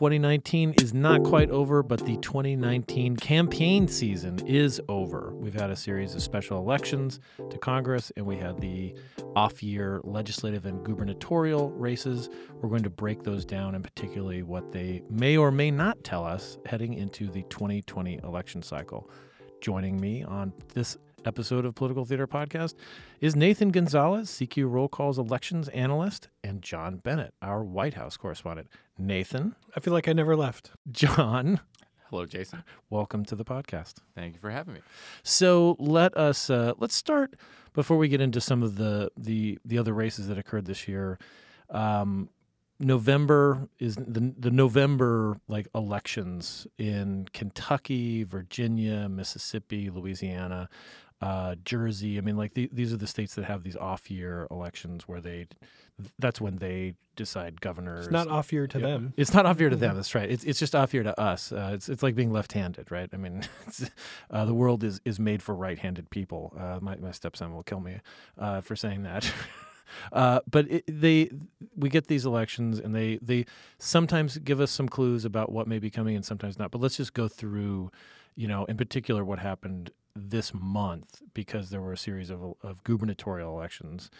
2019 is not quite over, but the 2019 campaign season is over. We've had a series of special elections to Congress, and we had the off year legislative and gubernatorial races. We're going to break those down, and particularly what they may or may not tell us heading into the 2020 election cycle. Joining me on this episode of Political Theater Podcast is Nathan Gonzalez, CQ Roll Call's elections analyst, and John Bennett, our White House correspondent. Nathan, I feel like I never left. John, Hello, Jason. welcome to the podcast. Thank you for having me. So let us uh, let's start before we get into some of the the the other races that occurred this year. Um, November is the the November like elections in Kentucky, Virginia, Mississippi, Louisiana, uh, Jersey. I mean, like the, these are the states that have these off year elections where they that's when they decide governors. It's not off year to Yeah. them. It's not off year to them. That's right. It's it's just off year to us. Uh, it's it's like being left-handed, right? I mean, it's, uh, the world is is made for right-handed people. Uh, my my stepson will kill me uh, for saying that. Uh, but it, they, we get these elections, and they they sometimes give us some clues about what may be coming, and sometimes not. But let's just go through, you know, in particular, what happened this month because there were a series of of gubernatorial elections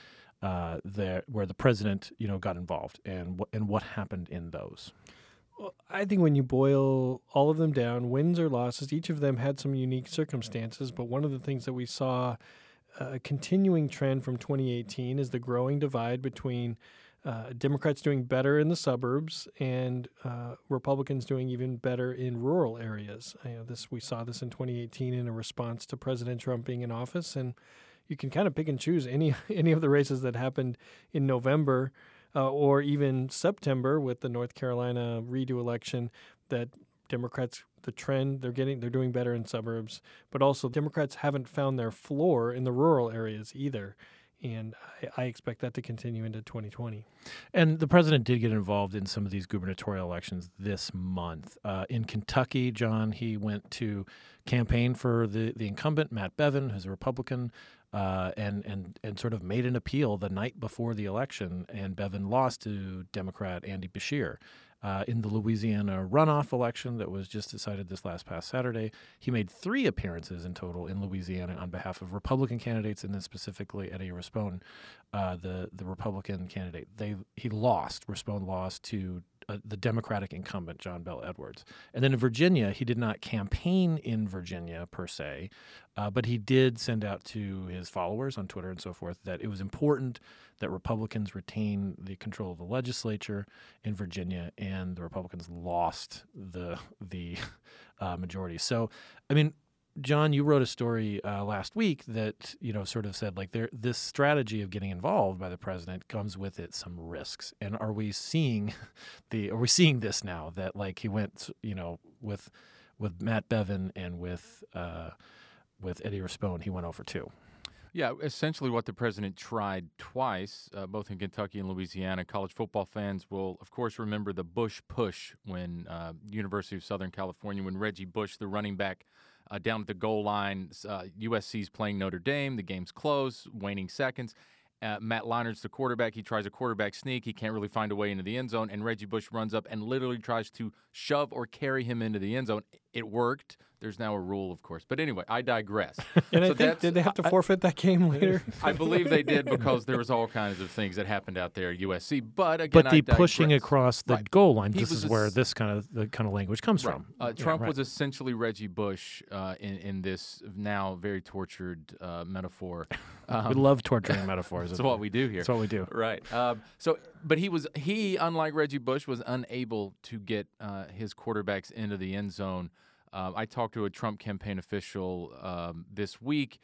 uh, there where the president, you know, got involved, and what and what happened in those. Well, I think when you boil all of them down, wins or losses, each of them had some unique circumstances. But one of the things that we saw uh, a continuing trend from 2018 is the growing divide between uh, Democrats doing better in the suburbs and uh, Republicans doing even better in rural areas. You know, this we saw this in 2018 in a response to President Trump being in office, and you can kind of pick and choose any any of the races that happened in November uh, or even September with the North Carolina redo election that Democrats the trend they're getting they're doing better in suburbs, but also Democrats haven't found their floor in the rural areas either. And I, I expect that to continue into 2020. And the president did get involved in some of these gubernatorial elections this month. Uh, in Kentucky, John, he went to campaign for the, the incumbent, Matt Bevin, who's a Republican, uh, and, and, and sort of made an appeal the night before the election. And Bevin lost to Democrat Andy Beshear. Uh, in the Louisiana runoff election that was just decided this last past Saturday, he made three appearances in total in Louisiana on behalf of Republican candidates, and then specifically Eddie Rispone, uh, the the Republican candidate. They he lost. Rispone lost to uh, the Democratic incumbent John Bel Edwards, and then in Virginia, he did not campaign in Virginia per se, uh, but he did send out to his followers on Twitter and so forth that it was important that Republicans retain the control of the legislature in Virginia, and the Republicans lost the the uh, majority. So, I mean, John, you wrote a story uh, last week that you know sort of said like there this strategy of getting involved by the president comes with it some risks. And are we seeing the are we seeing this now that like he went you know with with Matt Bevin and with uh, with Eddie Rispone he went over two. Yeah, essentially what the president tried twice, uh, both in Kentucky and Louisiana. College football fans will, of course, remember the Bush push when uh, University of Southern California, when Reggie Bush, the running back, uh, down at the goal line, uh, USC's playing Notre Dame. The game's close, waning seconds. Uh, Matt Leinart's the quarterback. He tries a quarterback sneak. He can't really find a way into the end zone, and Reggie Bush runs up and literally tries to shove or carry him into the end zone. It worked. There's now a rule, of course. But anyway, I digress. And I think did they have to I- forfeit that game later? I believe they did because there was all kinds of things that happened out there at USC. But again, But the I pushing across the Right. goal line, He this is where s- this kind of the kind of language comes Right. from. Uh, Yeah, Trump right. was essentially Reggie Bush uh, in in this now very tortured uh, metaphor. we Um, love torturing metaphors. That's what we do here. That's what we do. Right. Um, so, but he was he, unlike Reggie Bush, was unable to get uh, his quarterbacks into the end zone. Uh, I talked to a Trump campaign official um, this week,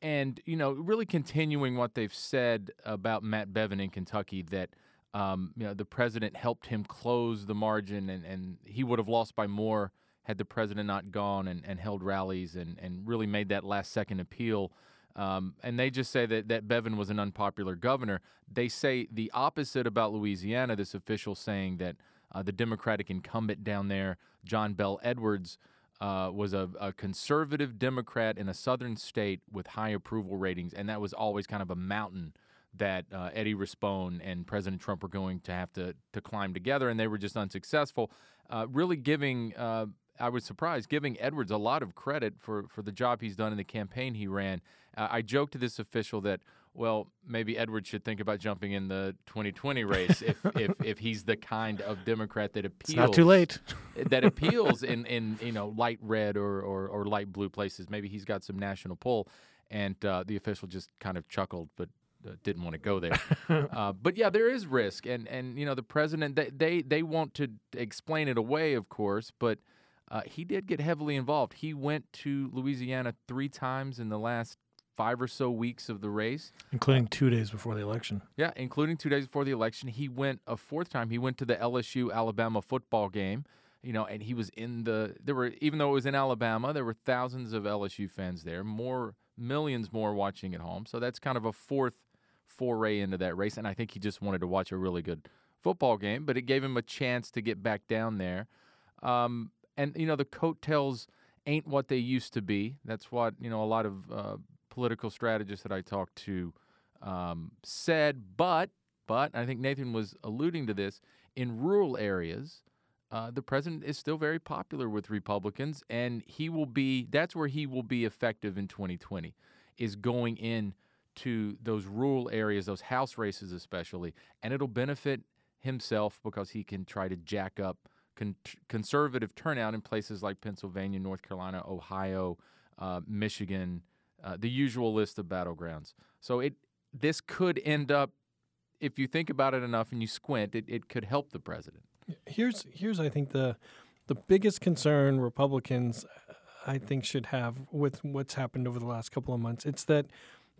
and you know, really continuing what they've said about Matt Bevin in Kentucky that. Um, you know, the president helped him close the margin, and, and he would have lost by more had the president not gone and, and held rallies and, and really made that last second appeal. Um, and they just say that, that Bevin was an unpopular governor. They say the opposite about Louisiana, this official saying that uh, the Democratic incumbent down there, John Bel Edwards, uh, was a, a conservative Democrat in a southern state with high approval ratings, and that was always kind of a mountain that uh, Eddie Rispone and President Trump were going to have to to climb together, and they were just unsuccessful. Uh, really giving, uh, I was surprised, giving Edwards a lot of credit for for the job he's done in the campaign he ran. Uh, I joked to this official that. Well, maybe Edwards should think about jumping in the 2020 race if, if, if he's the kind of Democrat that appeals. It's not too late. that appeals in, in you know light red or, or, or light blue places. Maybe he's got some national pull. And uh, the official just kind of chuckled, but uh, didn't want to go there. uh, but yeah, there is risk, and and you know the president they they, they want to explain it away, of course, but uh, he did get heavily involved. He went to Louisiana three times in the last five or so weeks of the race, including two days before the election. Yeah, including two days before the election. He went a fourth time. He went to the LSU Alabama football game. You know, and he was in the. There were even though it was in Alabama, there were thousands of LSU fans there. More millions more watching at home. So that's kind of a fourth foray into that race. And I think he just wanted to watch a really good football game, but it gave him a chance to get back down there. Um, and, you know, the coattails ain't what they used to be. That's what, you know, a lot of uh, political strategists that I talked to um, said. But, but I think Nathan was alluding to this in rural areas. Uh, the president is still very popular with Republicans, and he will be. That's where he will be effective in 2020, is going in to those rural areas, those House races especially, and it'll benefit himself because he can try to jack up con- conservative turnout in places like Pennsylvania, North Carolina, Ohio, uh, Michigan, uh, the usual list of battlegrounds. So it this could end up, if you think about it enough and you squint, it, it could help the president. Here's here's I think the the biggest concern Republicans I think should have with what's happened over the last couple of months. It's that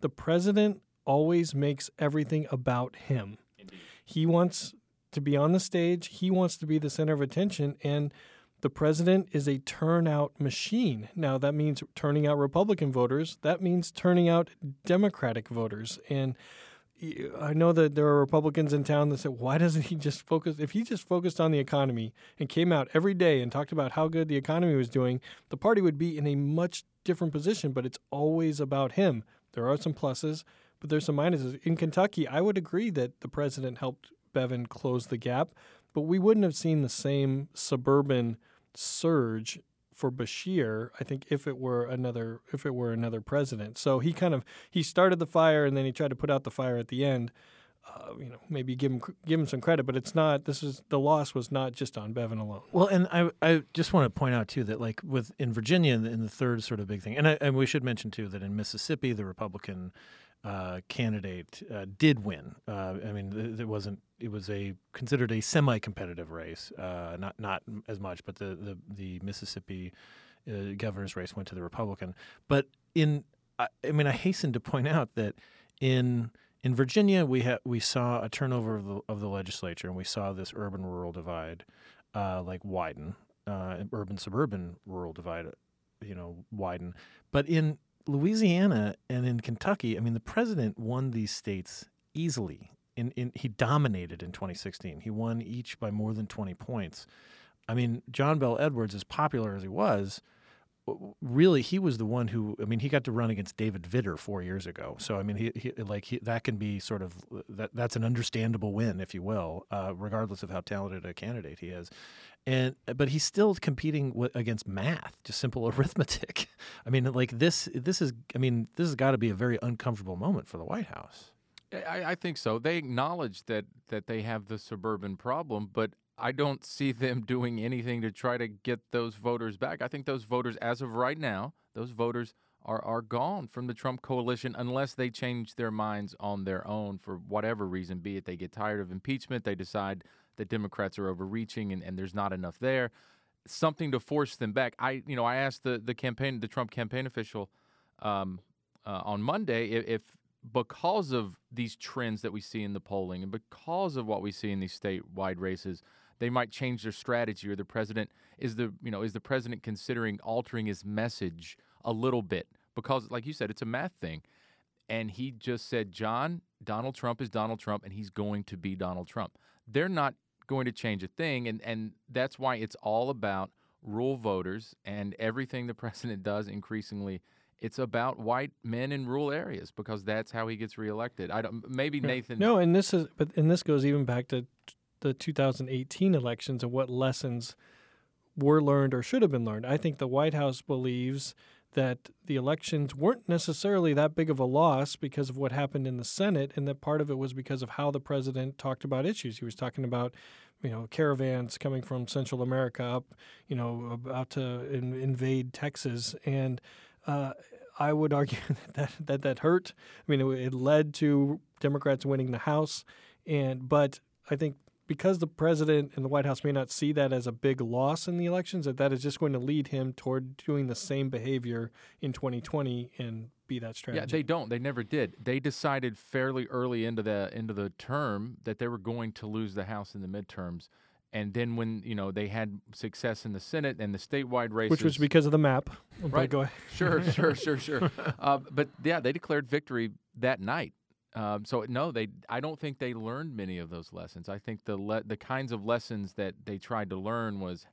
the president always makes everything about him. Indeed. He wants to be on the stage, he wants to be the center of attention, and the president is a turnout machine. Now, that means turning out Republican voters, that means turning out Democratic voters. And I know that there are Republicans in town that say, why doesn't he just focus? If he just focused on the economy and came out every day and talked about how good the economy was doing, the party would be in a much different position, but it's always about him. There are some pluses, but there's some minuses. In Kentucky, I would agree that the president helped Bevin closed the gap, but we wouldn't have seen the same suburban surge for Beshear, I think if it were another if it were another president. So he kind of he started the fire and then he tried to put out the fire at the end. Uh, you know, maybe give him give him some credit, but it's not. This is the loss was not just on Bevin alone. Well, and I I just want to point out too that like with in Virginia in the third sort of big thing, and I, and we should mention too that in Mississippi the Republican uh, candidate uh, did win. Uh, I mean, it wasn't. It was a considered a semi-competitive race, uh, not not as much, but the the, the Mississippi uh, governor's race went to the Republican. But in, I, I mean, I hasten to point out that in in Virginia, we ha- we saw a turnover of the, of the legislature, and we saw this urban rural divide uh, like widen, uh, urban suburban rural divide, you know, widen. But in Louisiana and in Kentucky, I mean, the president won these states easily. In, in he dominated in 2016. He won each by more than 20 points. I mean, John Bel Edwards, as popular as he was, really he was the one who I mean he got to run against David Vitter four years ago. So I mean he, he like he, that can be sort of that that's an understandable win, if you will, uh, regardless of how talented a candidate he is. And but he's still competing w- against math, just simple arithmetic. I mean, like this this is I mean this has got to be a very uncomfortable moment for the White House. I, I think so. They acknowledge that that they have the suburban problem, but I don't see them doing anything to try to get those voters back. I think those voters, as of right now, those voters are, are gone from the Trump coalition unless they change their minds on their own for whatever reason, be it they get tired of impeachment, they decide that Democrats are overreaching and, and there's not enough there. Something to force them back. I you know I asked the, the campaign the Trump campaign official um, uh, on Monday if, if because of these trends that we see in the polling and because of what we see in these statewide races, they might change their strategy or the president is the you know is the president considering altering his message a little bit because like you said it's a math thing and he just said John Donald Trump is Donald Trump and he's going to be Donald Trump they're not going to change a thing and and that's why it's all about rural voters and everything the president does increasingly it's about white men in rural areas because that's how he gets reelected. I don't. Maybe Yeah. Nathan. No, and this is but and this goes even back to the 2018 elections and what lessons were learned or should have been learned. I think the White House believes that the elections weren't necessarily that big of a loss because of what happened in the Senate, and that part of it was because of how the president talked about issues. He was talking about, you know, caravans coming from Central America up, you know, about to in, invade Texas, and uh, I would argue that that that hurt. I mean, it, it led to Democrats winning the House, and but I think because the president and the White House may not see that as a big loss in the elections, that that is just going to lead him toward doing the same behavior in 2020 and be that strategy. Yeah, they don't. They never did. They decided fairly early into the into the term that they were going to lose the House in the midterms, and then when you know they had success in the Senate and the statewide races, which was because of the map. Right. Go ahead. sure, sure, sure, sure. Uh, but yeah, they declared victory that night. Um, so no, they. I don't think they learned many of those lessons. I think the le- the kinds of lessons that they tried to learn was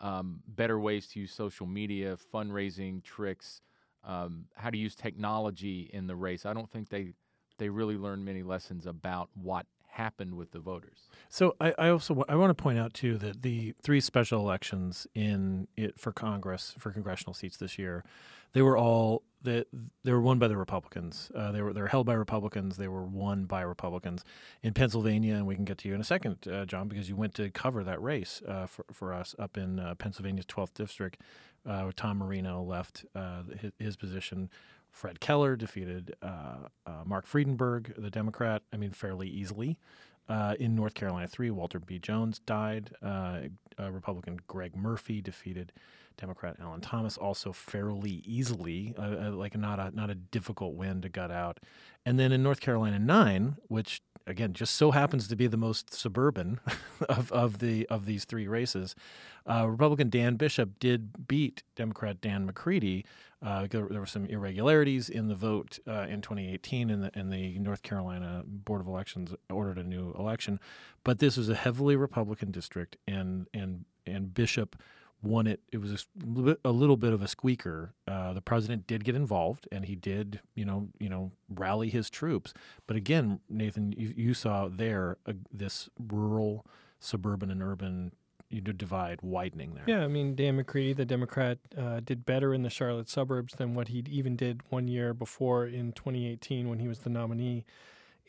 um, better ways to use social media, fundraising tricks, um, how to use technology in the race. I don't think they they really learned many lessons about what happened with the voters. So I, I also wa- I want to point out too that the three special elections in it for Congress for congressional seats this year, they were all that they were won by the Republicans. Uh, they were they were held by Republicans. They were won by Republicans in Pennsylvania, and we can get to you in a second, uh, John, because you went to cover that race uh, for for us up in uh, Pennsylvania's 12th district. Uh, Tom Marino left uh, his, his position. Fred Keller defeated Marc Friedenberg, the Democrat. I mean, fairly easily. Uh, in North Carolina, three, Walter B. Jones died. Uh, uh, Republican Greg Murphy defeated Democrat Allen Thomas, also fairly easily, uh, uh, like not a not a difficult win to gut out. And then in North Carolina nine, which again just so happens to be the most suburban of, of the of these three races, uh, Republican Dan Bishop did beat Democrat Dan McCready. Uh, there, there were some irregularities in the vote uh, in 2018, and the, and the North Carolina Board of Elections ordered a new election. But this was a heavily Republican district, and and and Bishop won it. It was a, little bit of a squeaker. Uh, the president did get involved, and he did, you know, you know, rally his troops. But again, Nathan, you, you saw there uh, this rural, suburban, and urban you know, divide widening there. Yeah, I mean Dan McCready, the Democrat, uh, did better in the Charlotte suburbs than what he even did one year before in 2018 when he was the nominee.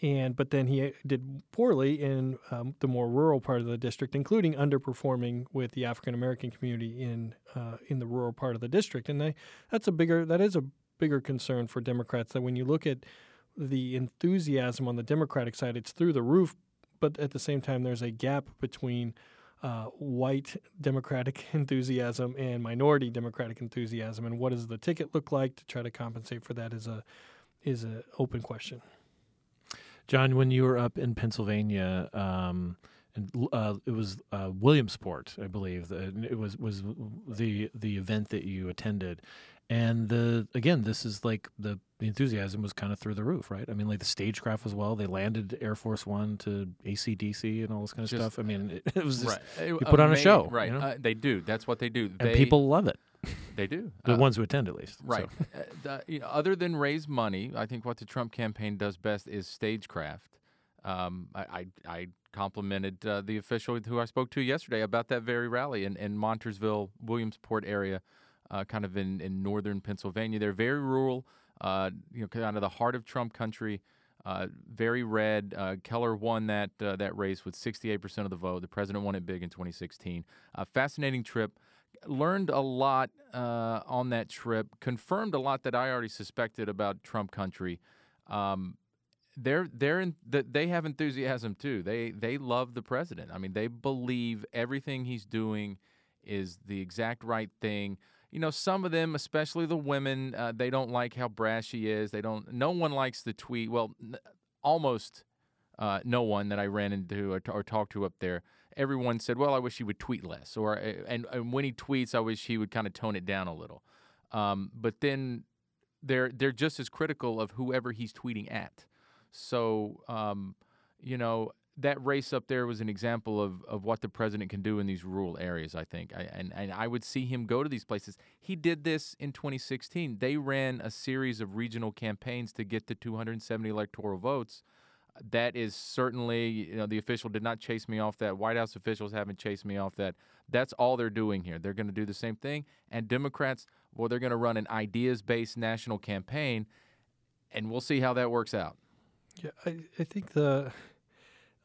And but then he did poorly in um, the more rural part of the district, including underperforming with the African American community in uh, in the rural part of the district. And they, that's a bigger that is a bigger concern for Democrats. That when you look at the enthusiasm on the Democratic side, it's through the roof. But at the same time, there's a gap between uh, white Democratic enthusiasm and minority Democratic enthusiasm, and what does the ticket look like to try to compensate for that is a is a open question. John, when you were up in Pennsylvania, um, and uh, it was uh, Williamsport, I believe. It was was the the event that you attended, and the again, this is like the the enthusiasm was kind of through the roof, right? I mean, like the stagecraft was well. They landed Air Force One to AC/DC and all this kind of Just- stuff. I mean, it, it was just, right. you put on a show, you Right. know? Uh, they do. That's what they do. and they, people love it. They do. The Uh, ones who attend, at least. So- Right. Uh, the, you know, other than raise money, I think what the Trump campaign does best is stagecraft. Um, I, I, I complimented uh, the official who I spoke to yesterday about that very rally in, in Montoursville, Williamsport area, uh, kind of in, in northern Pennsylvania. They're very rural, uh, you know, kind of the heart of Trump country. Uh, very red. Uh, Keller won that uh, that race with 68% of the vote. The president won it big in 2016. A fascinating trip learned a lot uh, on that trip, confirmed a lot that I already suspected about Trump country. Um, they're they're in, th- they have enthusiasm too. They they love the president. I mean, they believe everything he's doing is the exact right thing. You know, some of them, especially the women, uh, they don't like how brash he is. They don't. No one likes the tweet. Well, n- almost uh, no one that I ran into or, t- or talked to up there. Everyone said, "Well, I wish he would tweet less," or uh, and, and when he tweets, I wish he would kind of tone it down a little. Um, but then they're they're just as critical of whoever he's tweeting at. So um, you know that race up there was an example of, of what the president can do in these rural areas, I think. I, and, and I would see him go to these places. He did this in 2016. They ran a series of regional campaigns to get the 270 electoral votes. That is certainly, you know, the official did not chase me off that. White House officials haven't chased me off that. That's all they're doing here. They're going to do the same thing. And Democrats, well, they're going to run an ideas based national campaign, and we'll see how that works out. Yeah, I, I think the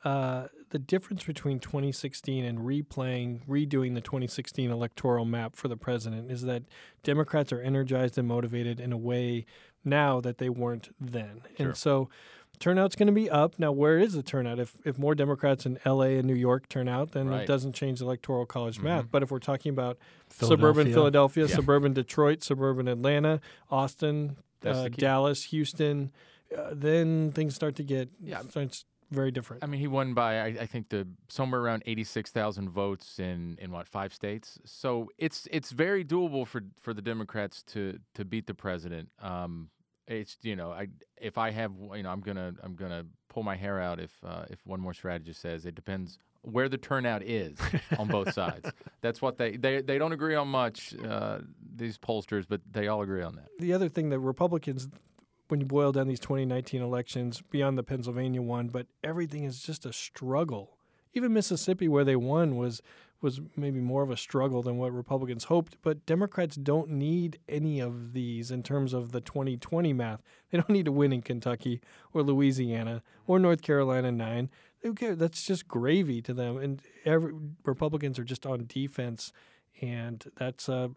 uh, the difference between 2016 and replaying, redoing the 2016 electoral map for the president is that Democrats are energized and motivated in a way now that they weren't then. Sure. And so turnout's going to be up. Now, where is the turnout? If, if more Democrats in LA and New York turn out, then Right. it doesn't change the electoral college Mhm. math. But if we're talking about suburban Philadelphia. Philadelphia, Yeah. suburban Detroit, suburban Atlanta, Austin, uh. Dallas, Houston, uh, then things start to get Yeah. starts very different. I mean, he won by I, I think the somewhere around eighty six thousand votes in in what five states. So it's it's very doable for for the Democrats to to beat the president. Um, it's you know I if I have you know I'm gonna I'm gonna pull my hair out if uh, if one more strategist says it depends where the turnout is on both sides. That's what they they they don't agree on much uh, these pollsters, but they all agree on that. the other thing that Republicans, when you boil down these 2019 elections, beyond the Pennsylvania one, but everything is just a struggle. Even Mississippi, where they won, was was maybe more of a struggle than what Republicans hoped. But Democrats don't need any of these in terms of the 2020 math. They don't need to win in Kentucky or Louisiana or North Carolina nine. They don't care. That's just gravy to them. And every Republicans are just on defense, and that's a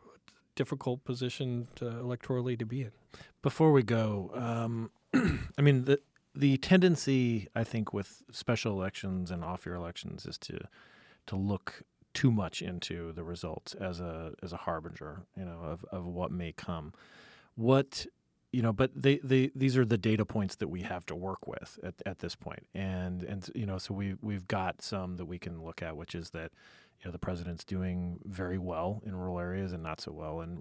difficult position to, electorally to be in. Before we go, um, I mean the the tendency I think with special elections and off year elections is to to look too much into the results as a as a harbinger, you know, of, of what may come. What you know, but they, they these are the data points that we have to work with at, at this point. and and you know, so we we've got some that we can look at, which is that you know the president's doing very well in rural areas and not so well in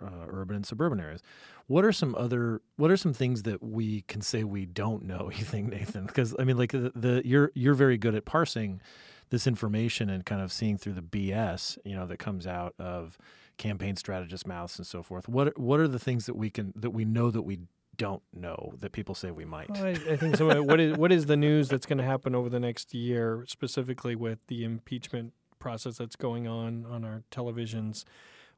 uh, urban and suburban areas. What are some other what are some things that we can say we don't know? You think Nathan? Because I mean, like the, the you're you're very good at parsing this information and kind of seeing through the BS, you know, that comes out of campaign strategist mouths and so forth. What what are the things that we can that we know that we don't know that people say we might? Well, I, I think so. what is what is the news that's going to happen over the next year, specifically with the impeachment process that's going on on our televisions?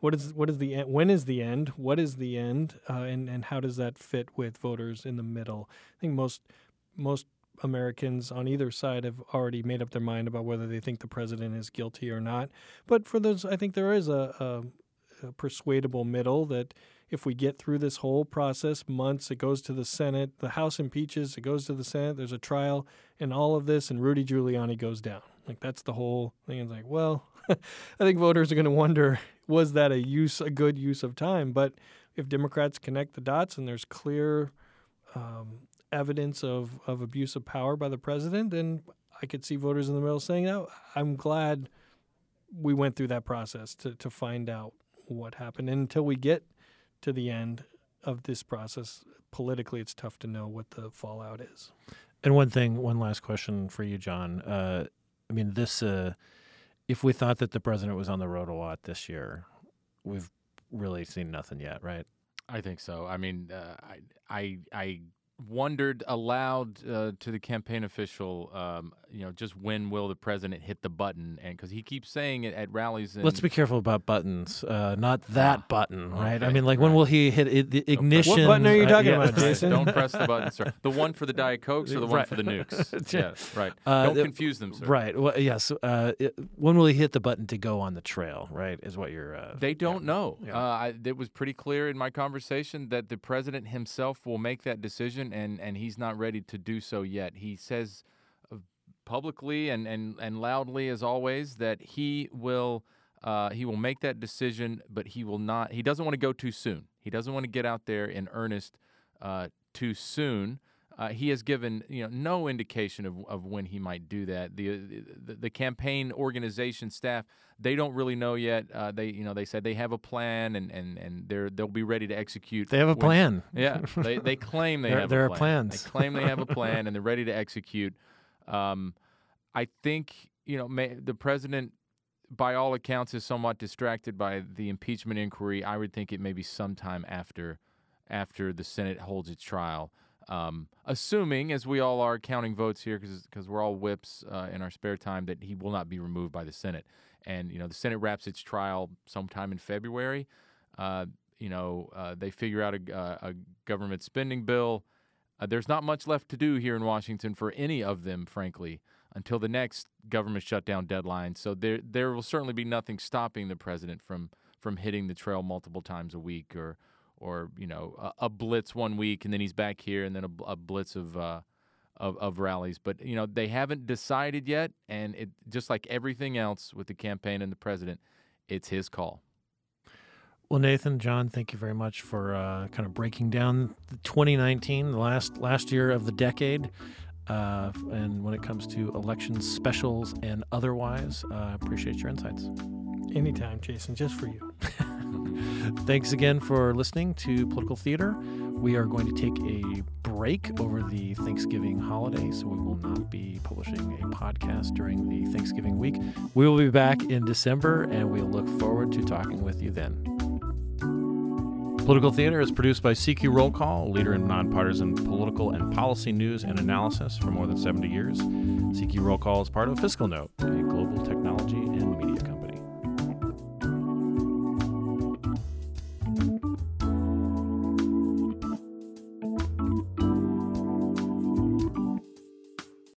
What is what is the en- when is the end? What is the end? Uh, and and how does that fit with voters in the middle? I think most most Americans on either side have already made up their mind about whether they think the president is guilty or not. But for those, I think there is a, a, a persuadable middle that if we get through this whole process, months, it goes to the Senate, the House impeaches, it goes to the Senate, there's a trial, and all of this, and Rudy Giuliani goes down. Like that's the whole thing. It's like, well, I think voters are going to wonder, was that a use, a good use of time? But if Democrats connect the dots and there's clear um, evidence of, of abuse of power by the president, then I could see voters in the middle saying, oh, I'm glad we went through that process to, to find out what happened. And until we get to the end of this process, politically, it's tough to know what the fallout is. And one thing, one last question for you, John. Uh, I mean, this. Uh, if we thought that the president was on the road a lot this year, we've really seen nothing yet, right? I think so. I mean, uh, I, I I wondered aloud uh, to the campaign official, um, you know, just when will the president hit the button? And because he keeps saying it at rallies. And, Let's be careful about buttons. Uh, not that Ah, button, right? I mean, like when will he hit it, the ignition? What button are you uh, talking yeah. about, Jason? Don't press the button, sir. The one for the Diet Cokes or the one Right. for the nukes? Yeah. yeah, right. Uh, Don't the- confuse them, sir. Right. Well, yes. Uh, it, when will he hit the button to go on the trail? Right, is what you're. Uh, They don't know. Yeah. Uh, I, it was pretty clear in my conversation that the president himself will make that decision, and, and he's not ready to do so yet. He says uh, publicly and, and, and loudly, as always, that he will uh, he will make that decision, but he will not. He doesn't want to go too soon. He doesn't want to get out there in earnest uh, too soon. Uh, he has given you know no indication of, of when he might do that. The, the the campaign organization staff they don't really know yet. Uh, they you know they said they have a plan and, and, and they're they'll be ready to execute. they have a when- plan. Yeah, they, they claim they There- have there a are plan. plans. They claim they have a plan and they're ready to execute. Um, I think you know may, the president, by all accounts, is somewhat distracted by the impeachment inquiry. I would think it may be sometime after after the Senate holds its trial. Um, assuming, as we all are counting votes here, because we're all whips uh, in our spare time, that he will not be removed by the Senate. And you know, the Senate wraps its trial sometime in February. Uh, you know, uh, they figure out a, uh, a government spending bill. Uh, there's not much left to do here in Washington for any of them, frankly, until the next government shutdown deadline. So there, there will certainly be nothing stopping the president from from hitting the trail multiple times a week or or you know a, a, blitz one week and then he's back here and then a, a blitz of, uh, of of rallies. But you know they haven't decided yet, and it just like everything else with the campaign and the president, it's his call. Well, Nathan, John, thank you very much for uh, kind of breaking down 2019, the last last year of the decade. Uh, and when it comes to election specials and otherwise, uh, appreciate your insights. Anytime, Jason, just for you. Thanks again for listening to Political Theater. We are going to take a break over the Thanksgiving holiday, so we will not be publishing a podcast during the Thanksgiving week. We will be back in December, and we'll look forward to talking with you then. Political Theater is produced by CQ Roll Call, a leader in nonpartisan political and policy news and analysis for more than 70 years. CQ Roll Call is part of FiscalNote,